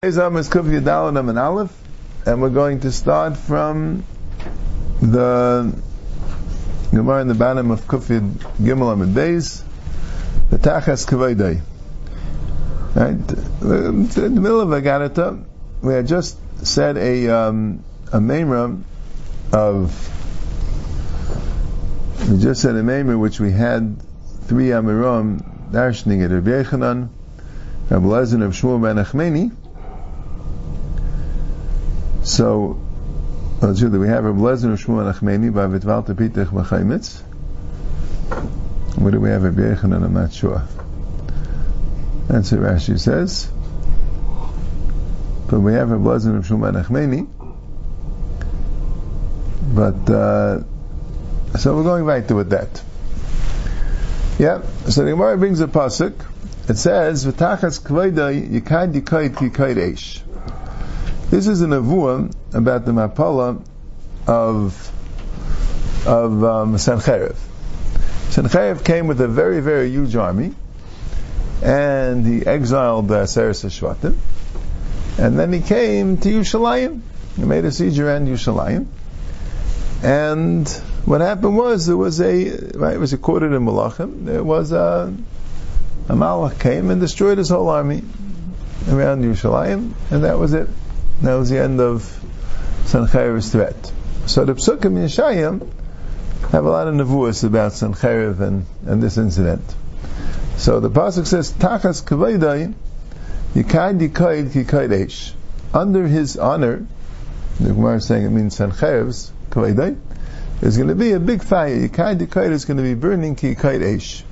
and we're going to start from the Gemara in the bottom of Kuf Yad Gimel and Beis, the Tachas Kavaydai. Right, in the middle of Agadata, we had just said a um, a memra of we just said a memra which we had three Amiram darshaning it Rabbi Yechanan, Rabbi Lezer, of Shmuel ben Achmeni. So, uh, we have Rabbi Lezer of Shmuel Achmeni by Vitvalta Pitech B'chaimitz. What do we have Rabbi Yechanan? I'm not sure. That's what Rashi says. But we have Rabbi Lezer of Shmuel Achmeni. But, uh, so we're going right to with that. Yeah, so the Gemara brings a pasuk. It says, "V'tachas kveida yikad yikayit yikayit eish." This is an avua about the mapala of of um, Sancherev. Came with a very very huge army, and he exiled uh, Seres Shvatim, and then he came to Yerushalayim. He made a siege around Yerushalayim, and what happened was there was a right, it was recorded in Malachim. There was a a Malach came and destroyed his whole army around Yerushalayim, and that was it. That was the end of Sancherev's threat. So the Psukim in Yeshayim have a lot of nevuas about Sancherev and, and this incident. So the pasuk says, "Tachas kavaydai yikaid yikaid yikaid eish." Under his honor, the Gemara is saying it means Sancherev's kavaydai. There's going to be a big fire. Yikaid yikaid is going to be burning kikaid eish,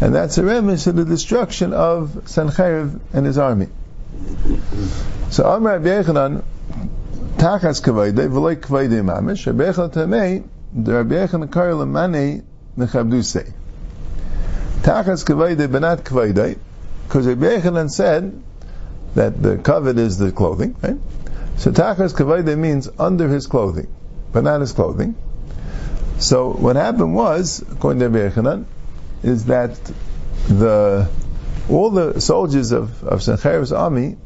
and that's a remnant of the destruction of Sancherev and his army. So Amr Rabbi Yechanan, Tachas Kavayde, V'loi Kavayde Mamish, Rabbi Yechanan Tamei, the Rabbi Yechanan Karel Mane Mechabduse. Tachas Kavayde, Benat Kavayde, because Rabbi Yechanan said that the covet is the clothing, right? So Tachas Kavayde means under his clothing, but not his clothing. So what happened was, according to Rabbi Yechanan, is that the all the soldiers of, of Sencherev's army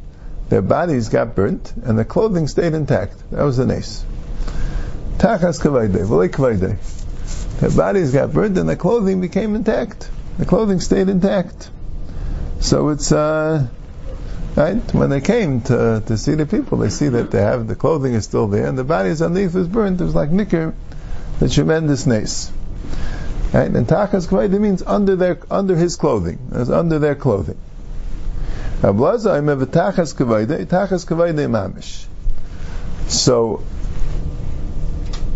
their bodies got burnt and their clothing stayed intact. That was the nace. Tachas kavaydei, kavaydei. Their bodies got burnt and their clothing became intact. The clothing stayed intact. So it's, uh, right? When they came to, to see the people, they see that they have, the clothing is still there and the bodies underneath was burnt. It was like nicker, the tremendous nace. Right? And tachas kavaydei means under their, under his clothing. It was under their clothing. So,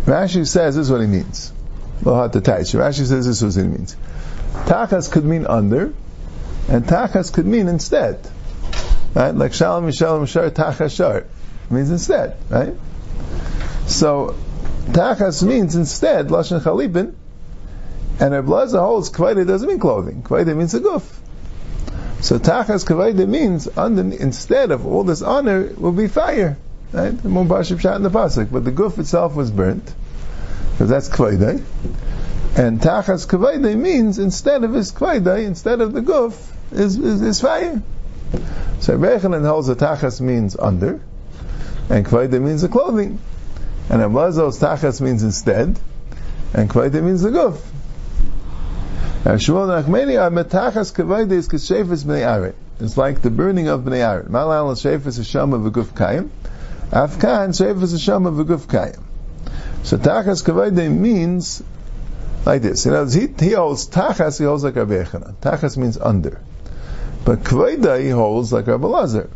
Rashi says this is what he means. Rashi says this is what he means. Tachas could mean under, and tachas could mean instead. Right? Like shalom, shalom, shar, tachas, shar. means instead, right? So, tachas means instead, lashon chalipin, and Lazar holds kvaida doesn't mean clothing. Kvaida means a goof. So tachas kavayda means under, instead of all this honor will be fire. Right? Mumbashib shot in the pasuk, but the goof itself was burnt because that's kavayda. And tachas kavayda means instead of his kavayda, instead of the goof, is, is, is fire. So Rechanan holds that tachas means under, and kavayda means the clothing. And Ablazos tachas means instead, and kavayda means the goof. It's like the burning of Bnei Aret. Malal Shefes Hasham of Guf Kayim. Afkan Shefes Hasham of Guf Kayim. So Tachas Kavayde means like this. You know, he, he holds Tachas, he holds like Rabbi. Tachas means under. But Kavayde he holds like Rabbi Lazar.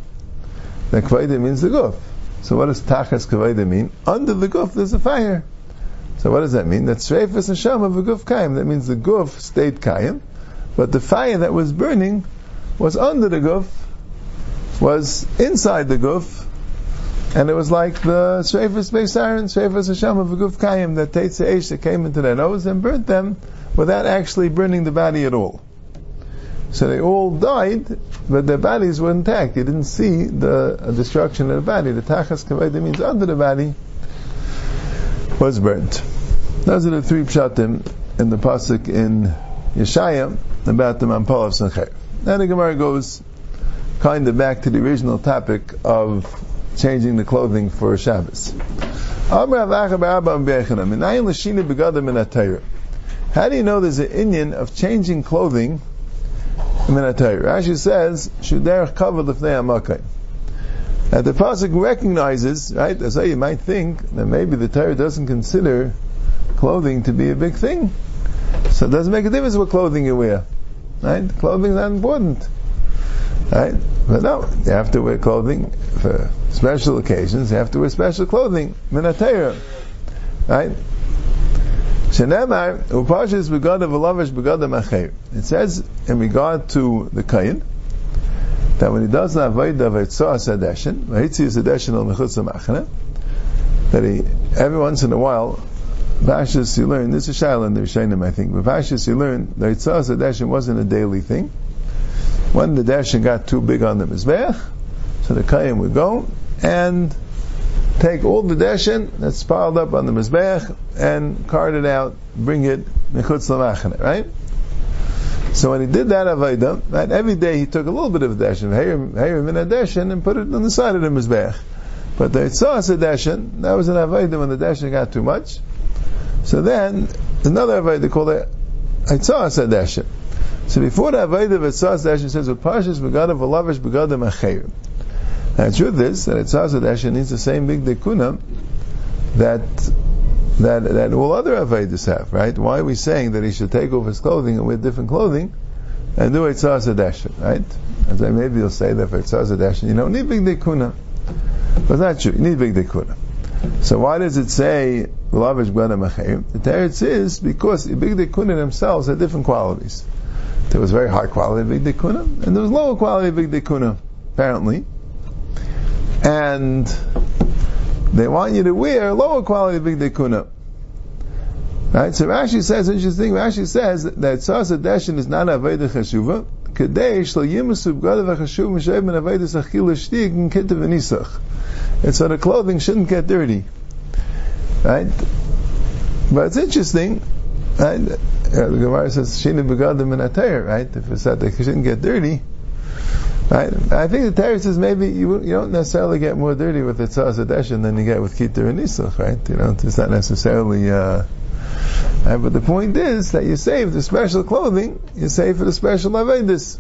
That Kavayde means the Guf. So what does Tachas Kavayde mean? Under the Guf there's a fire. So what does that mean? That Shreifas a Guf Kayim. That means the Guf stayed Kayim, but the fire that was burning was under the Guf, was inside the Guf, and it was like the Shreifas Beisaron, Shreifas Hashem of a Guf Kayim, that Teitze Eish that came into their nose and burnt them without actually burning the body at all. So they all died, but their bodies were intact. You didn't see the uh, destruction of the body. The Tachas Kavayda means under the body, was burnt. Those are the three pshatim in the pasuk in Yeshaya about the Mampal of Sancher. Then the Gemara goes kind of back to the original topic of changing the clothing for Shabbos. How do you know there's an Indian of changing clothing in Minatayr? Rashi says, Shuderach kavod lefnei amakai. And the pasuk recognizes, right? That's how you might think that maybe the Torah doesn't consider clothing to be a big thing, so it doesn't make a difference what clothing you wear, right? Clothing is not important, right? But no, you have to wear clothing for special occasions. You have to wear special clothing, minatera, right? Shenemar upashis begad of alavish begad. It says in regard to the kain that when he does the of Eitzah Sadeshin, Vahitzi Sadeshin al Mechutz Machane, that he, every once in a while, Vashis you learn, this is Shaila in the I think, but you learn, the Eitzah Sadeshin wasn't a daily thing. When the Dashin got too big on the Mizbeach, so the Kayyim would go and take all the Dashin that's piled up on the Mizbeach and cart it out, bring it Mechutz Lamachane, right? So when he did that Avaida, right, every day he took a little bit of Deshin, Hayrim in a Deshin, and put it on the side of the Mizbeach. But the Itzah a Deshin, that was an Avaida when the Deshin got too much. So then, another Avaida called it Itzah Deshin. So before the Avaida of Itzah Deshin says, Upashis Begadav Alavish Begadav Achayim. Now the truth is that Itzah Deshin needs the same big dekuna that that, that all other Avedis have, right? Why are we saying that he should take off his clothing and wear different clothing and do Eitzah Zadeshin, right? As I maybe you'll say that for Eitzah Zadeshin, you don't need big dekuna. But that's true, you need big dekuna. So why does it say Lavish? The teretz is because big dekuna themselves had different qualities. There was very high quality big dekuna, and there was lower quality big dekuna, apparently. And they want you to wear lower quality big dekuna. Right? So Rashi says, interesting, Rashi says that Tzasa Deshin is not Aveda Chashuva, Kadei Shlo Yimasu B'gadav HaChashuv M'shev Ben Aveda Sachil Shtig and Kintav Nisach. And so the clothing shouldn't get dirty. Right? But it's interesting, right? Uh, the Gemara says, Shina B'gadav Min right? If it's said they shouldn't get dirty, Right? I think the Torah says maybe you, you don't necessarily get more dirty with the Tzaz than you get with Kitter and Nisach, right? You know, it's not necessarily, uh, right? but the point is that you save the special clothing, you save for the special Avedis.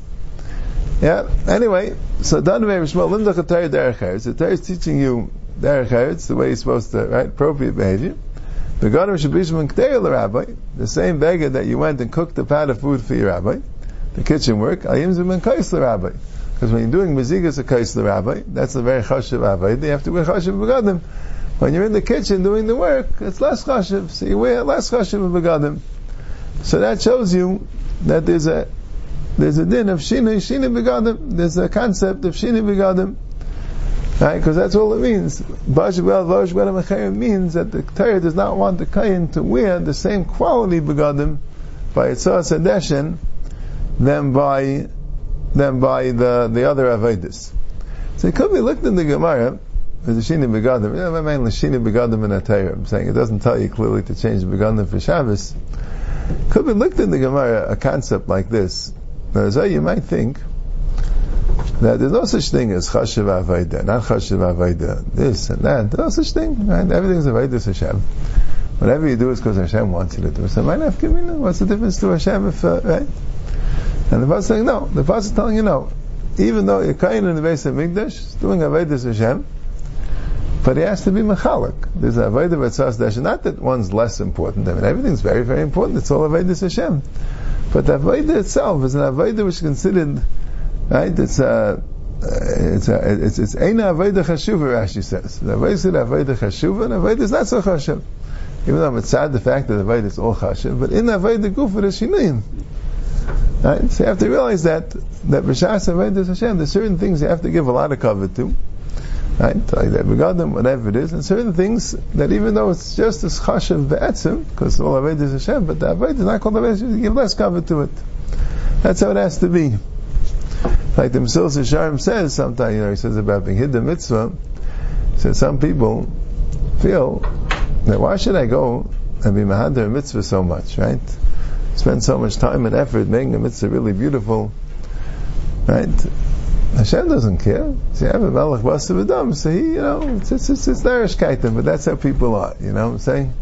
Yeah, anyway, so Danvei Rishmal Limdach Atayr Derech The Torah is teaching you Derech the way you're supposed to, right? Appropriate behavior. The God of Shabbishman the rabbi, the same beggar that you went and cooked the pot of food for your rabbi, the kitchen work, Ayim Kais the rabbi. Because when you're doing mezigas a the rabbi, that's a very chashiv rabbi. You have to wear chashiv begadim. When you're in the kitchen doing the work, it's less chashiv. So you wear less chashiv begadim. So that shows you that there's a there's a din of shina shina begadim. There's a concept of shina begadim. Right? Because that's all it means. Bash means that the Torah does not want the kain to wear the same quality begadim by its sedeshin than by than by the, the other Avedis. So it could be looked in the Gemara, as a Shini Begadim, you know, mainly Shini Begadim in Atayr. I'm saying it doesn't tell you clearly to change the Begadim for Shabbos. Could be looked in the Gemara a concept like this. Now, as you might think that there's no such thing as Chashiv Avayda, not Chashiv Avayda, this and that. There's no such thing, right? Everything's Avayda Hashem. Whatever you do is because Hashem wants you to do. It. So, What's the difference to Hashem if, uh, right? And the Pasuk saying no. The Pasuk is telling you no. Even though you're kain in the base of Mikdash, doing Avedis Hashem, but he has to be mechalik. There's Vetzas Dash. Not that one's less important. I mean, everything's very, very important. It's all Avedis Hashem. But the Aveda itself is an Aveda which is considered, right, it's a, it's a, it's, it's Eina Aveda Chashuva, Rashi says. The Aveda is Aveda Chashuva, and Aveda is not so Chashuv. Even though it's sad the fact that Aveda is all Chashuv, but in Aveda Gufa, there's Shinuyim. Right? So you have to realize that that B'shas Avedis Hashem, there's certain things you have to give a lot of cover to. Right? Like that Begadim, whatever it is, and certain things that even though it's just as chashav be'etzim, because all Avedis Hashem, but the Aved is not called Avedis, you give less cover to it. That's how it has to be. Like the Mesilas Yesharim says sometimes, you know, he says about being hidden mitzvah, he says some people feel that why should I go and be Mahadar mitzvah so much, right? spend so much time and effort making a mitzvah really beautiful, right? Hashem doesn't care. So you have a Melech Basa V'dam, so he, you know, it's, it's, it's, it's Narish but that's how people are, you know what I'm saying?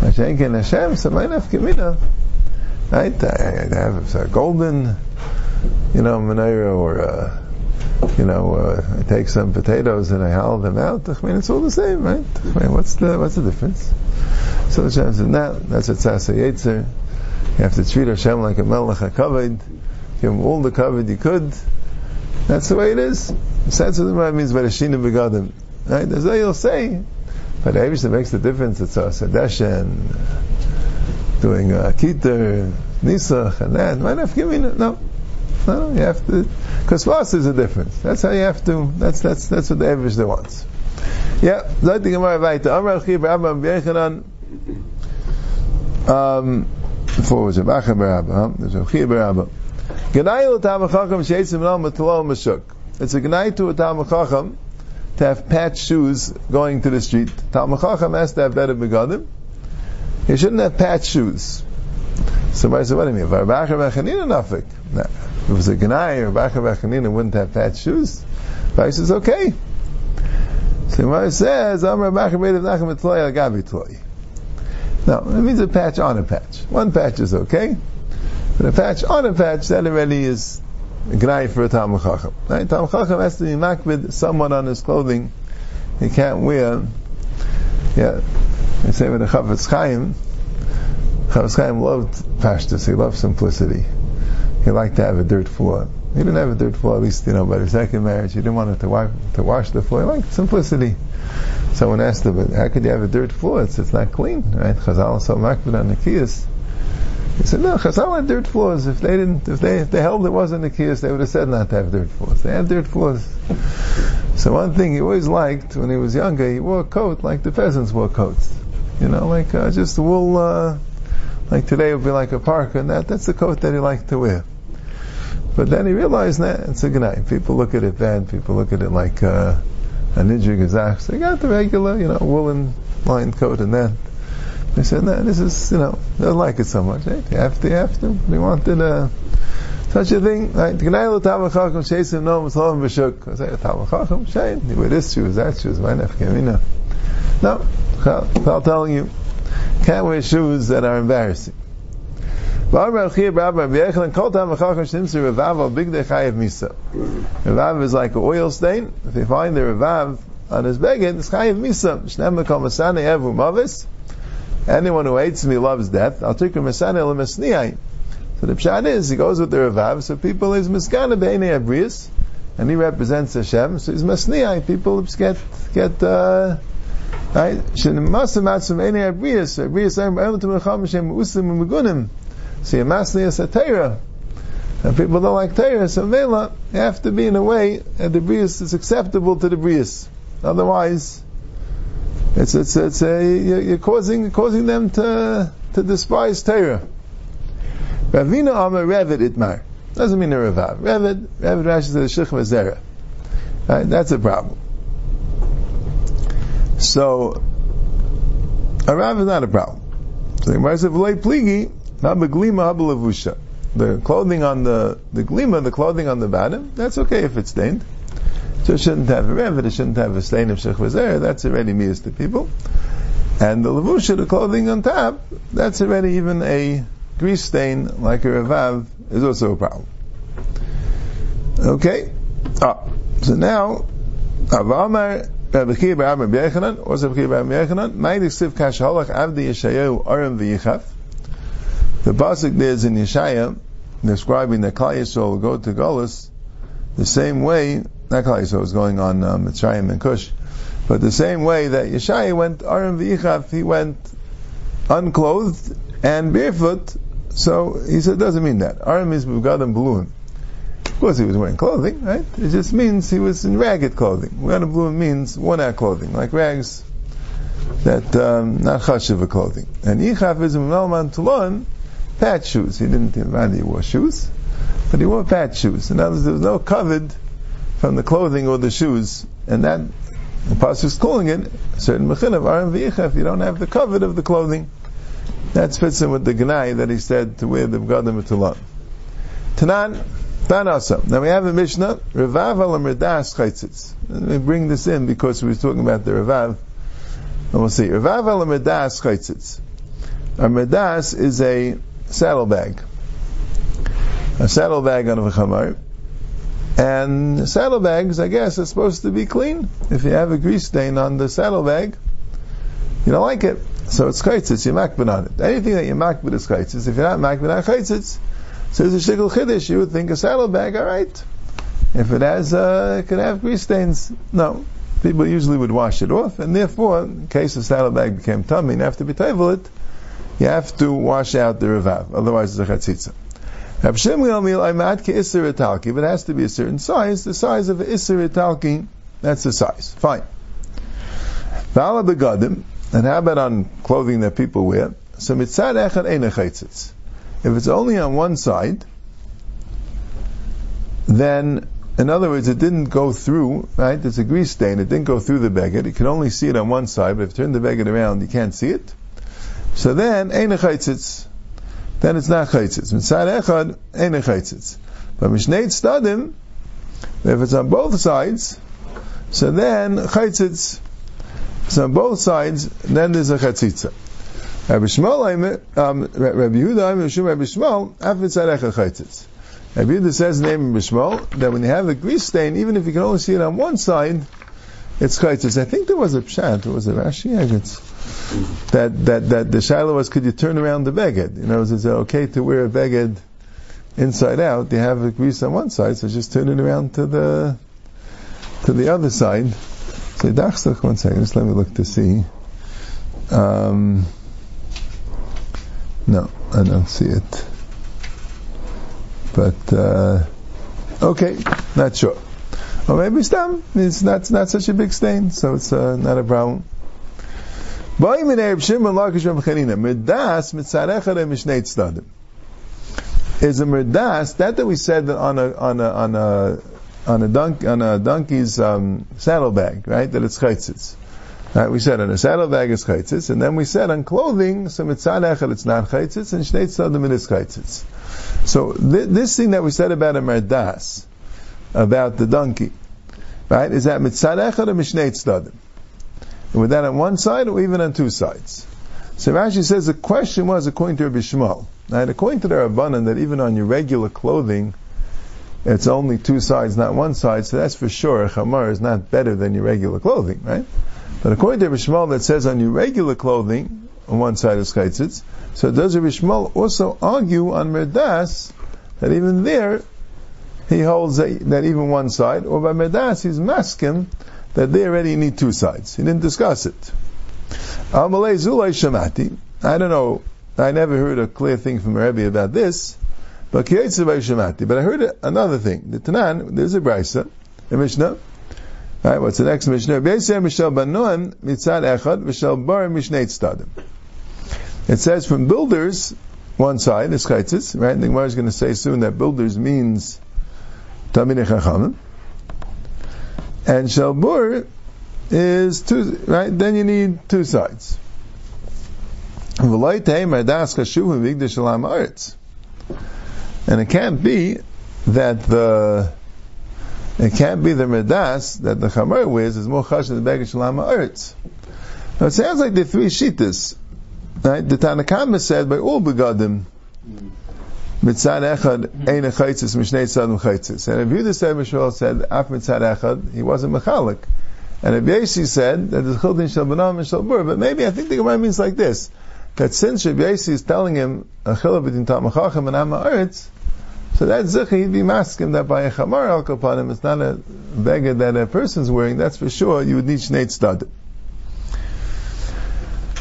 Hashem can Hashem, so my nafkamina. Right? I, I have a golden, you know, menorah or, uh, you know, uh, I take some potatoes and I haul them out. I mean, it's all the same, right? I mean, what's the what's the difference? So Hashem said, "No, that's a tzasa yetzer. You have to treat Hashem like a melech hakavod. Give him all the covered you could. That's the way it is. Sense of the word means Bereshinu begadim. Right? That's what you'll say. But that makes the difference. It's a sedeshen, doing a kitter, nisach, and that. Why not give me no? No, you have to, because for us there's a difference. That's how you have to, that's, that's, that's what the average wants. Yeah, Zayt the Gemara weiter. Amar Chiv Rabba B'Yechanan, um, before was it Bacha Barabba, huh? There's a Chiv Genai l'tam chacham sheitzim nam matalo mashuk. It's a genai to a tam to have patch shoes going to the street. Tam has to have better begadim. He shouldn't have patch shoes. Somebody said, what do you mean? Bacha Bechanina nafik. If it was a Ganai or Bacha Bechanina wouldn't have patch shoes. But says, okay. So Gemara says, Amr Bacha Beit of Nachem Tloy Gabi Tloy. No, it means a patch on a patch. One patch is okay. But on a patch, that already is a Ganai for a Talmud Chacham. Right? Talmud Chacham has to be makbid someone on his clothing. He can't wear, yeah, they say with a Chavetz Chaim, Chavetz Chaim loved pashtus, he loved simplicity he liked to have a dirt floor. He didn't have a dirt floor, at least, you know, by the second marriage. He didn't want it to, wipe, to wash the floor. He liked simplicity. Someone asked him, how could you have a dirt floor? It's, it's not clean, right? Chazal so makbid on the kiyas. He said, no, Chazal had dirt floors. If they didn't, if they, if they held it wasn't the kiyas, they would have said not to have dirt floors. They had dirt floors. So one thing he always liked when he was younger, he wore a coat like the peasants wore coats. You know, like uh, just wool, uh, like today would be like a parka, and that, that's the coat that he liked to wear. But then he realized that it's a gnai. People look at it bad. People look at it like uh, a ninja gazach. So they got the regular, you know, woolen lined coat and that. They said, no, this is, you know, they don't like it so much. Hey, you have to, you have to. We wanted uh, such a thing. Right? Gnai lo tamachachim sheisim no mislavim b'shuk. I say, tamachachim shein. You wear this shoes, that shoes. Why not? No. I'll tell you, can't wear shoes that are embarrassing. Revav is like an oil stain. If they find the Revav on his beged, it's chayiv misa. Shnem mekom masane evu mavis. Anyone who hates me loves death. I'll take him masane lemasniyai. So the pshat is, he goes with the Revav, so people is miskana be'enei abrius, and he represents Hashem, so he's masniyai. People get, get, uh, right? Shenimasa matzum enei abrius, abrius ayim ba'elam tu mecham Hashem usim u'megunim. See, a masli is a Torah. And people don't like Torah, so Vela, you have to be in a way that the Brius is acceptable to the Brius. Otherwise, it's, it's, it's a, you're causing, causing them to, to despise Torah. Ravina Amar Revid Itmar. Doesn't mean a Ravav. Revid, Revid Rashi says a Shich Mazera. Right? That's a problem. So, a Rav is not a problem. So the Gemara says, Pligi, the clothing on the the glima, the clothing on the bottom, that's okay if it's stained. So it shouldn't have a rev, it shouldn't have a stain of shech there. That's already mias to people. And the levusha, the clothing on top, that's already even a grease stain like a revav is also a problem. Okay. Ah, so now Avamar Rabbi Kiya Bar Abba Yechanan, or Rabbi Kiya Bar Yechanan, Ma'id Siv Kash Halach Avdi Yeshayahu Aram V'Yichaf. The pasuk there is in Yeshaya describing that Klal Yisrael will go to Golis the same way. Not Klal Yisrael was going on uh, Mitzrayim and Cush, but the same way that Yeshaya went Aram v'Yichav, he went unclothed and barefoot. So he said, doesn't mean that. Aram means Bugadim Bluim. Of course, he was wearing clothing, right? It just means he was in ragged clothing. Bugadim Bluim means worn out clothing, like rags that um, not chashiva clothing. And Yichav is Melman Tulon patch shoes. He didn't he wore shoes, but he wore patch shoes. In other words, there was no covered from the clothing or the shoes, and that the pasuk is calling it certain mechin of aram if you don't have the covered of the clothing. That fits in with the gnai that he said to wear the b'gadim tulan. Tanan, Tanasa. Now we have a Mishnah, Revav al Merdas Chaitzitz. We bring this in because we were talking about the Revav. And we'll see. Revav al Merdas Chaitzitz. A Merdas is a saddlebag. A saddlebag on a Chamar. And saddlebags, I guess, are supposed to be clean. If you have a grease stain on the saddlebag, you don't like it. So it's chaitzitz, you're on it. Anything that you're is chaitzitz. If you're not makbid on chaitzitz, so there's a shikul chiddush, you would think a saddlebag, alright. If it has, uh, it could have grease stains, no. People usually would wash it off, and therefore, in case the saddlebag became tummy and have to be it, you have to wash out the revav, otherwise it's a chatzitza. If it has to be a certain size, the size of Isser Italki, that's the size. Fine. And how about on clothing that people wear? So mitzad echad if it's only on one side, then, in other words, it didn't go through, right? There's a grease stain, it didn't go through the beged. You can only see it on one side, but if you turn the beged around, you can't see it. So then, ein chaitzitz. Then it's not chaitzitz. Mitzad echad, ein chaitzitz. But mishnei stadim, if it's on both sides, so then chaitzitz. So on both sides, then there's a chatzitza. Rabbi Shmuel, um, Rabbi Yehuda, Rabbi Shmuel, after Tzarech Chaitzitz. Rabbi Yehuda says the name of Shmuel, that when you have a grease stain, even if you can only see it on one side, it's Chaitzitz. I think there was a pshat, it was a Rashi, I guess, that, that, that the Shiloh was, could you turn around the beged? You know, is it okay to wear a beged inside out? You have a grease on one side, so just turn it around to the, to the other side. So, one second, just let me look to see. Um, no, I don't see it. But, uh, okay, not sure. Or maybe stam, it's not, not such a big stain, so it's uh, not a problem. Is a merdas that that we said that on a on a on a on a, dunk, on a donkey's um, saddlebag, right? That it's chaytzitz. Right, we said on a saddlebag is chaytzitz, and then we said on clothing, so mitzad it's not chaytzitz, and shnei tzadim it is chaytzitz. So th- this thing that we said about a merdas, about the donkey, right, is that mitzad echad or mishnei tzadim? With that on one side or even on two sides? So Rashi says the question was according to Rabbi Shmuel. Right, according to the Rabbanan, that even on your regular clothing, it's only two sides, not one side, so that's for sure a chamar is not better than your regular clothing, right? But according to Rishmal, that says on your regular clothing, on one side is chaitzitz, so does Rishmal also argue on Merdas that even there, he holds that, that, even one side, or by Merdas, he's masking that they already need two sides. He didn't discuss it. Amalei Shamati, I don't know, I never heard a clear thing from Rabbi about this, but Shamati, but I heard another thing. The Tanan, there's a Brisa, a Mishnah, All right, what's the next Mishnah? mitzad echad bar It says from builders, one side is chaitzis, right? The Gemara is going to say soon that builders means tamid chachamim, and shalbur is two, right? Then you need two sides. And it can't be that the it can't be the medas that the chamar wears is more chash than the beged shalama eretz. Now it sounds like the three shitas. Right? The Tanakama said by all begadim, mitzad echad ein echaitzis mishnei tzad mechaitzis. And if Yehuda said, Mishal said, af mitzad echad, he wasn't mechalik. And Yesi said that the children shall benam and shall bur, but maybe I think the Gemara means like this, that since Rabbi is telling him a chilah between Tamachachim and Amma Eretz, so that zikhi, he'd be masking that by a chamar al kapanim, it's not a beggar that a person's wearing, that's for sure, you would need shnei stud.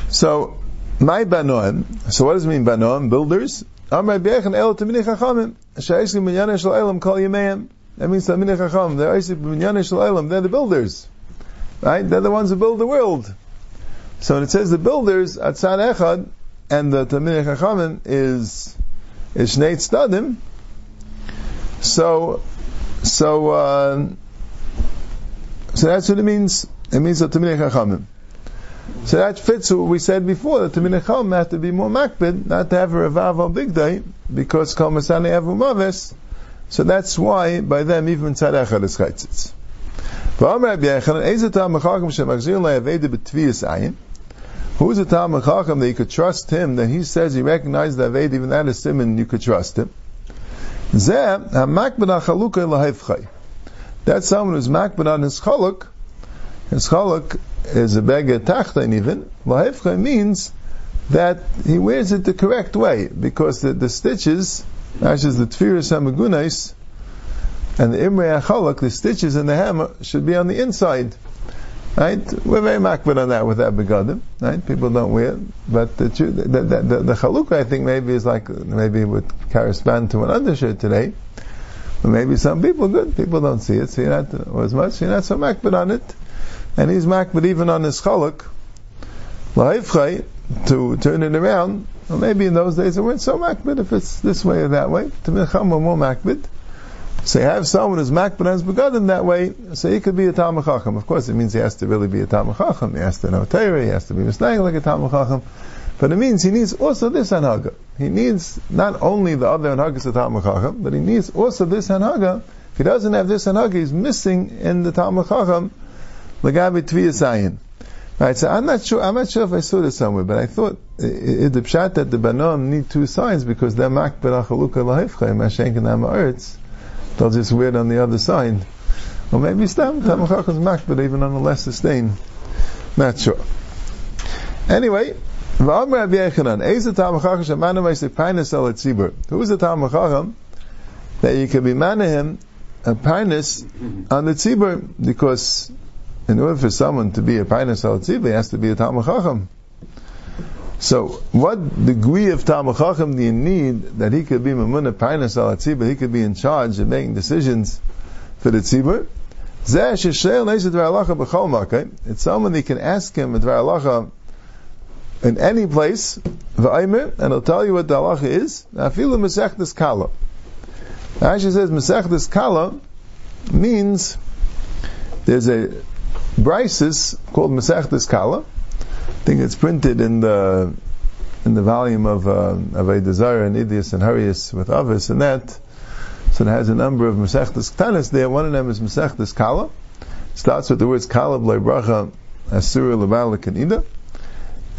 So, my banoim, so what does it mean banoim? Builders? Amr el tamini chachamim, kol yameim. That means tamini chachamim, they're isli minyan shel elam, they're the builders. Right? They're the ones who build the world. So when it says the builders, atzad echad, and the tamini chachamim is, is shnei stadim, so, so, uh, so that's what it means. It means the Tamil Chachamim. So that fits what we said before, that Tamil Chachamim have to be more makbid, not to have a Revav on Big Day, because Kol Masani Avu So that's why by them even tzad echad is chaytzitz. V'amar Rabbi Yechanan, Eze tam mechacham shemachzir le'aveda b'tviyas ayin. Who's a tam mechacham that you could trust him, that he says he recognizes the aveda, even that is simon, you could trust him. Zeh, ha-makbid ha-chalukah l'haifchai. That's someone who's makbid on his chaluk. His chaluk is a beggar tachtain even. L'haifchai means that he wears it the correct way, because the, the stitches, actually the tfiris hamagunais, and the imrei achalak, the stitches and the hammer, should be on the inside. Right? We're very makbid on that with that begadim. Right? People don't wear it. But the, the, the, the, the I think, maybe is like, maybe would correspond to an undershirt today. But maybe some people, good, people don't see it, so not, or as much, you're not so makbid on it. And he's makbid even on his chaluk. To turn it around, well, maybe in those days it weren't so makbid if it's this way or that way. To Milcham more makbid. So you have someone who's makbid has begotten that way, so he could be a Talmud Chacham. Of course, it means he has to really be a Talmud Chacham. He has to know Torah, he has to be misnaying like a Talmud Chacham. But it means he needs also this Hanhaga. He needs not only the other Hanhagas of Talmud but he needs also this Hanhaga. If he doesn't have this Hanhaga, he's missing in the Talmud Lagabi Tviyasayin. Right, so I'm not sure, I'm not sure if I saw this somewhere, but I thought, it, the pshat that the Banom need two signs because they're makbid achaluka lahifcha, mashenk and ha'aretz they'll just wear it on the other side. Or maybe Stam Tamachach is makbid even on a lesser stain. Not sure. Anyway, V'am Rabbi Yechanan, Eza Tamachach Shemana Meisik Painis El Tzibur. Who is the Tamachacham that you can be manahim a Painis on the Tzibur? Because in order for someone to be a Tzibur, he has to be a Tamachacham. So, what degree of Talmud do you need that he could be Mamunah Painas al Tzibur, he could be in charge of making decisions for the Tzibur? It's someone that can ask him in any place, and he'll tell you what the halacha is. Afilu Masechtas Kala. Rashi says Masechtas Kala means there's a brisis called Masechtas Kala, I think it's printed in the in the volume of uh, Avay Desire and Idias and Harius with Avis and that. So it has a number of Masechtas Ktanis there. One of them is Masechtas Kala. It starts with the words Kala Blay Bracha Asura Lebalik and Ida.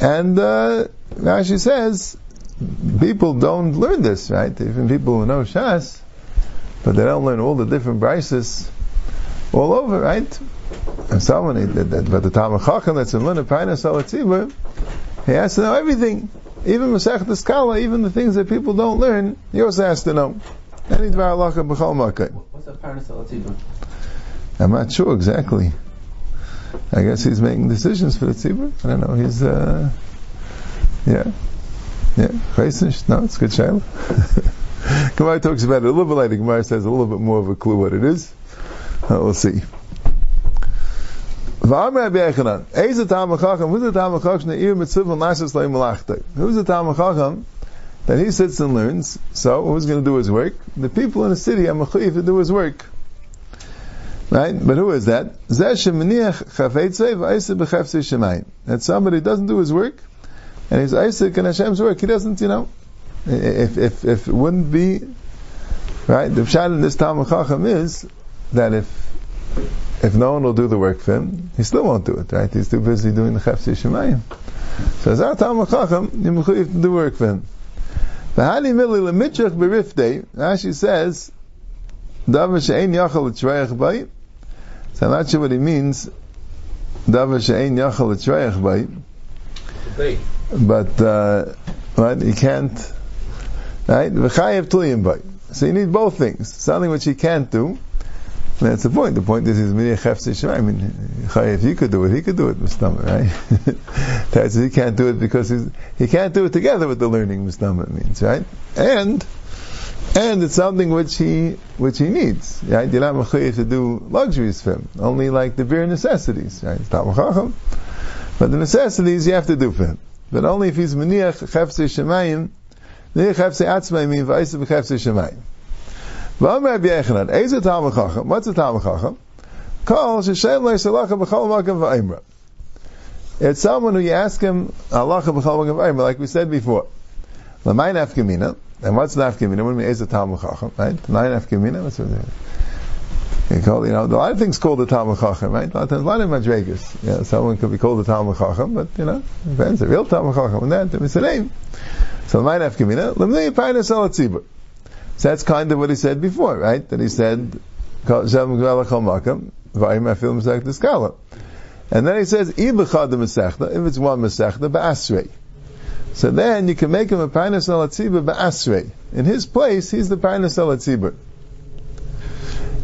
And uh, Rashi says people don't learn this, right? Even people who know Shas, but they don't learn all the different brises all over, right? And someone, that, that, but the Talmud Chacham that's in Luna Paina Salatzibur, he has to know everything. Even Masech Skala, even the things that people don't learn, he also has to know. Any Dvar Halacha B'chol Makai. What's a Paina? I'm not sure exactly. I guess he's making decisions for the tzibur. I don't know. He's, uh, yeah, yeah. Chaisish? No, it's a good child. Gemara talks about it a little bit later. Gemara says a little bit more of a clue what it is. Uh, we'll see. V'am Rabbi Yechanan, Eiz the Tam Chacham, who's the Tam Chacham, the Ir Mitzvah Nasis Leim Malachtai? Who's the Tam Chacham that he sits and learns, so who's going to do his work? The people in the city are mechuyev to do his work. Right? But who is that? Zeh shemeniach chafetzei v'aisa b'chaftzei shemayim. That somebody doesn't do his work, and he's Isaac in Hashem's work. He doesn't, you know, if, if, if it wouldn't be, right, the pshat in this Talmud Chacham is that if if no one will do the work for him, he still won't do it, right? He's too busy doing the Chefsi Shemayim. So as our Talmud Chacham, you have to do the work for him. V'hani mili l'mitchach b'rifdei, Rashi says, Davar she'ein yachal l'tzrayach bay. So I'm not sure what he means, Davar she'ein yachal l'tzrayach bay. But, uh, right, he can't, right? V'chayev tuliyim bay. So you need both things. Something which he can't do, that's the point. The point is, he's Hefse I mean, if he could do it, he could do it, Mustama, right? That's he can't do it because he's, he can't do it together with the learning, Mustama means, right? And, and it's something which he, which he needs, right? You're not mechayiv to do luxuries for him, only like the bare necessities, right? But the necessities you have to do for him. But only if he's Miriach Hefse Shemayim, Miriach Hefse Atzmai means Vaisa B'Chefse Shemayim. A Talmud Chacham? What's a Talmud Chacham? Kol sheshem le'salacha b'chol makam v'aimra. It's someone who you ask him halacha b'chol makam v'aimra, like we said before. L'mayin afkamina. And what's nafkamina? When we is a Talmud Chacham, right? Nine nafkamina. What's it? You call, you know, a lot of things called the Talmud Chacham, right? A lot of, a lot of madrigas. Yeah, someone could be called the Talmud Chacham, but you know, depends. The real Talmud Chacham, and that it's a name. So nine nafkamina. Lemnei painas al tzibur. So that's kind of what he said before, right? That he said, and then he says, if it's one Masechta, ba'asrei. So then you can make him a Parnas al ba'asrei. In his place, he's the Parnas al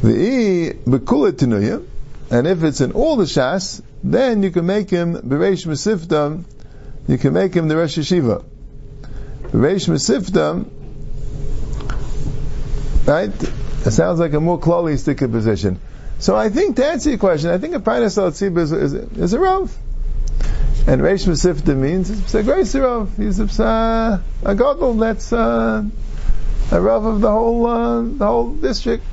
The E, Bekula Tenuya, and if it's in all the Shas, then you can make him Bereish Mesifta, you can make him the Rosh Hashiva. Bereish Mesifta, Right? It sounds like a more closely sticker position. So I think to answer your question, I think a Painas al is, is, is a Rav. And Reish Mesifta means it's a great Rav. He's a, a Godel that's uh, a Rav of the whole, uh, the whole district.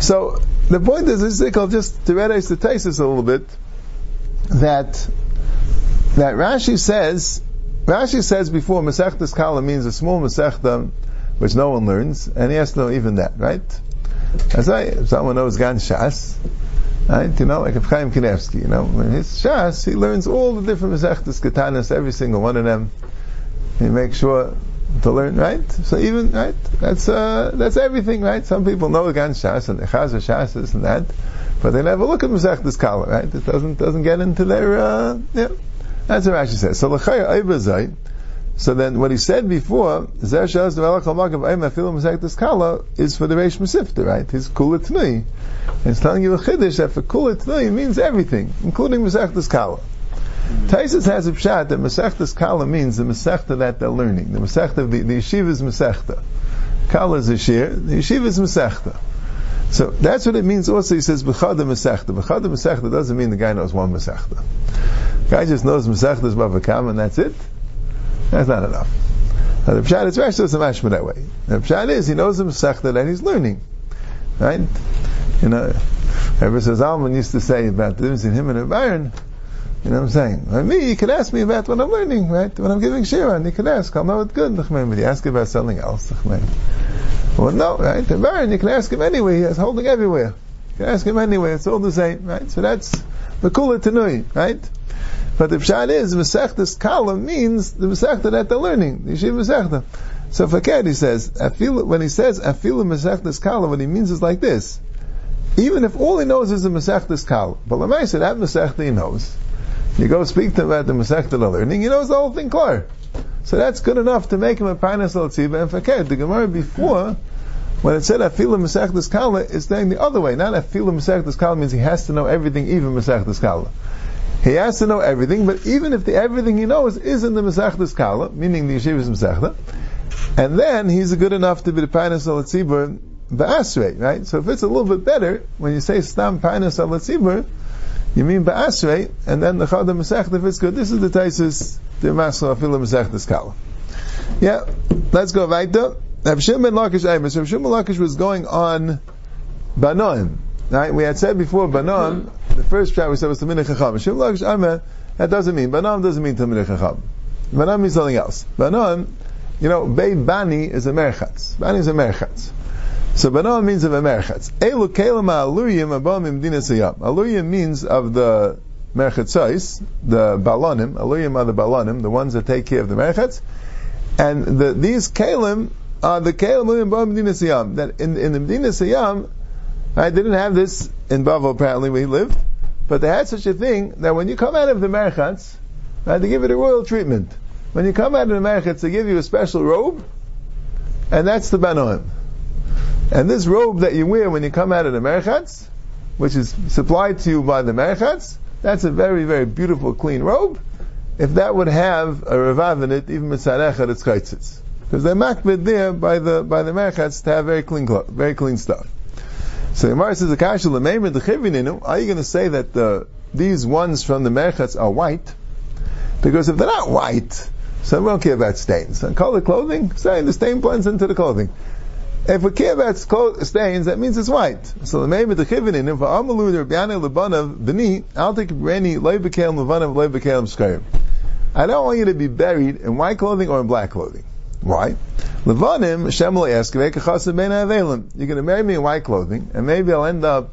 So the point is, this I'll just to realize the thesis a little bit, that that Rashi says, Rashi says before Masechtas Kala means a small Masechta which no one learns, and he has to know even that, right? As I, if someone knows Gan Shas, right? You know, like Chaim Kanevsky, you know, when his Shas, he learns all the different Masechtas Katanas, every single one of them. He makes sure to learn, right? So even, right? That's, uh, that's everything, right? Some people know Gan Shas and Chazer Shas, this and that, but they never look at Masechtas Kala, right? It doesn't, doesn't get into their, uh, yeah. That's what Rashi says. So, L'chaya Eibazai, so then, what he said before, is for the Reish Masifta, right? His Kula Tnui. It's telling you a Chiddush that for Kula Tnui means everything, including Masechtas Kala. Taisus has a pshat that Masechtas Kala means the Masechta that they're learning. The Masechta, the, the Yeshiva is Masechta. Kala is a shir, the Yeshiva is Masechta. So that's what it means also, he says, B'chada Masechta. B'chada Masechta doesn't mean the guy knows one Masechta. The guy just knows Masechta is Bavakam and that's it. That's not enough. Now, the Pshat is Rashi doesn't mashma that way. The Pshat is he knows the Masechta and he's learning, right? You know, ever since Alman used to say about the difference in him and a Baron, you know what I'm saying? Like me, you can ask me about what I'm learning, right? When I'm giving Shira, you can ask, I'll know it good, but you ask about something else, well, no, right? The Baron, you can ask him anyway, he has holding everywhere. You can ask him anyway, it's all the same, right? So that's the Kula Tanui, right? But the pshat is Masechtas Kala means the Masechta that they're learning, the Yeshiva Masechta. So Fakir he says, when he says Afilu Masechtas Kala, what he means is like this. Even if all he knows is the Masechtas Kala, but Lamai said that Masechta he knows. You go speak to him about the Masechta they're learning, he knows the whole thing clear. So that's good enough to make him a Painas al and Fakir. The Gemara before, when it said Afilu Masechtas Kala, is saying the other way. Not Afilu Masechtas Kala means he has to know everything, even Masechtas Kala. He has to know everything, but even if the everything he knows is in the Masechtas Kala, meaning the Yeshiva's Masechta, and then he's good enough to be the Painas al Tzibur Ba'asrei, right? So if it's a little bit better, when you say Stam Painas al Tzibur, you mean Ba'asrei, and then the Chada Masechta, if it's good, this is the Taisis, the Afilah Masechtas Kala. Yeah, let's go weiter. Rav Shimon Lakish Amos. Rav Shimon Lakish was going on Banoim. Right? We had said before Banoim, the first chat we said was Tamina Chacham. Shimlakish Ameh, that doesn't mean, Banam doesn't mean Tamina Chacham. Banam means something else. Banam, you know, Bei Bani is a Merchatz. Bani is a Merchatz. So Banam means of a Merchatz. Elu Kelama Aluyim Abam Imdina Siyam. Aluyim means of the Merchatzais, the Balonim, Aluyim are the Balonim, the ones that take care of the Merchatz. And the, these Kalim are the Kalim Aluyim Abam Imdina. That in, in the Siyam, Right? They didn't have this in Bavel apparently where he lived, but they had such a thing that when you come out of the Merchatz, right, they give it a royal treatment. When you come out of the Merchatz, they give you a special robe, and that's the Banoim. And this robe that you wear when you come out of the Merchatz, which is supplied to you by the Merchatz, that's a very, very beautiful, clean robe. If that would have a revav in it, even mitzarecha, it's chaitzitz. Because they're makbid there by the, by the Merchatz to have very clean very clean stuff. So Gemara says, "Akasha lemeimer dechivininu." Are you going to say that the, these ones from the merchatz are white? Because if they're not white, so we don't care about stains. And color clothing, saying the stain blends into the clothing. If we care about stains, that means it's white. So the name of the chivinin, if amalu rabbiane lebanav b'ni, I'll take reni loy b'kelim levanav skayim. I don't want you to be buried in white clothing or in black clothing. Why? Levanim, Hashem will ask, You're going to marry me in white clothing, and maybe I'll end up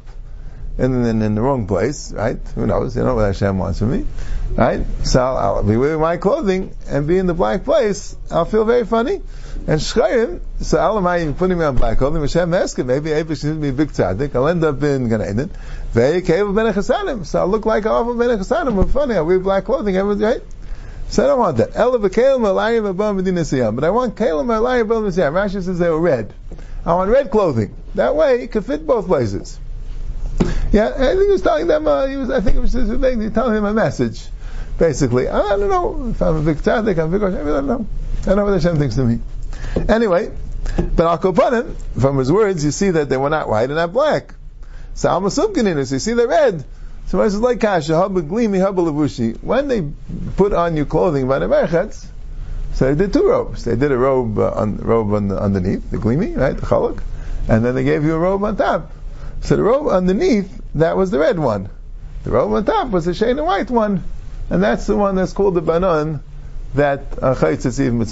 in, in, in, the wrong place, right? Who knows? You know what Hashem wants from me, right? So I'll, I'll be wearing white clothing and be in the black place. I'll feel very funny. And Shchayim, so Alamayim putting me on black clothing, Hashem asking, maybe Abish needs me a big tzaddik, I'll end up in Gan Eden. So I'll look like of Ben Chesanim, I'm funny, I wear black clothing, everyone's right? So I don't want that. But I want kelim alayim abam medina Rashi says they were red. I want red clothing. That way it could fit both places. Yeah, I think he was telling them, uh, he was, I think it was just telling him a message. Basically, I don't know if I'm a big tzaddik, I'm a big I don't know. I don't know what Hashem thinks to me. Anyway, but Al Kopanim, from his words, you see that they were not white and not black. So Al Masumkaninus, you see they're red. So I it's like kasha, haba glimi, haba lavushi. When they put on your clothing merchatz, so they did two robes. They did a robe, uh, on, robe on the, underneath, the glimi, right, the chalak, and then they gave you a robe on top. So the robe underneath, that was the red one. The robe on top was the shade and white one, and that's the one that's called the banon that uh, chayitzis even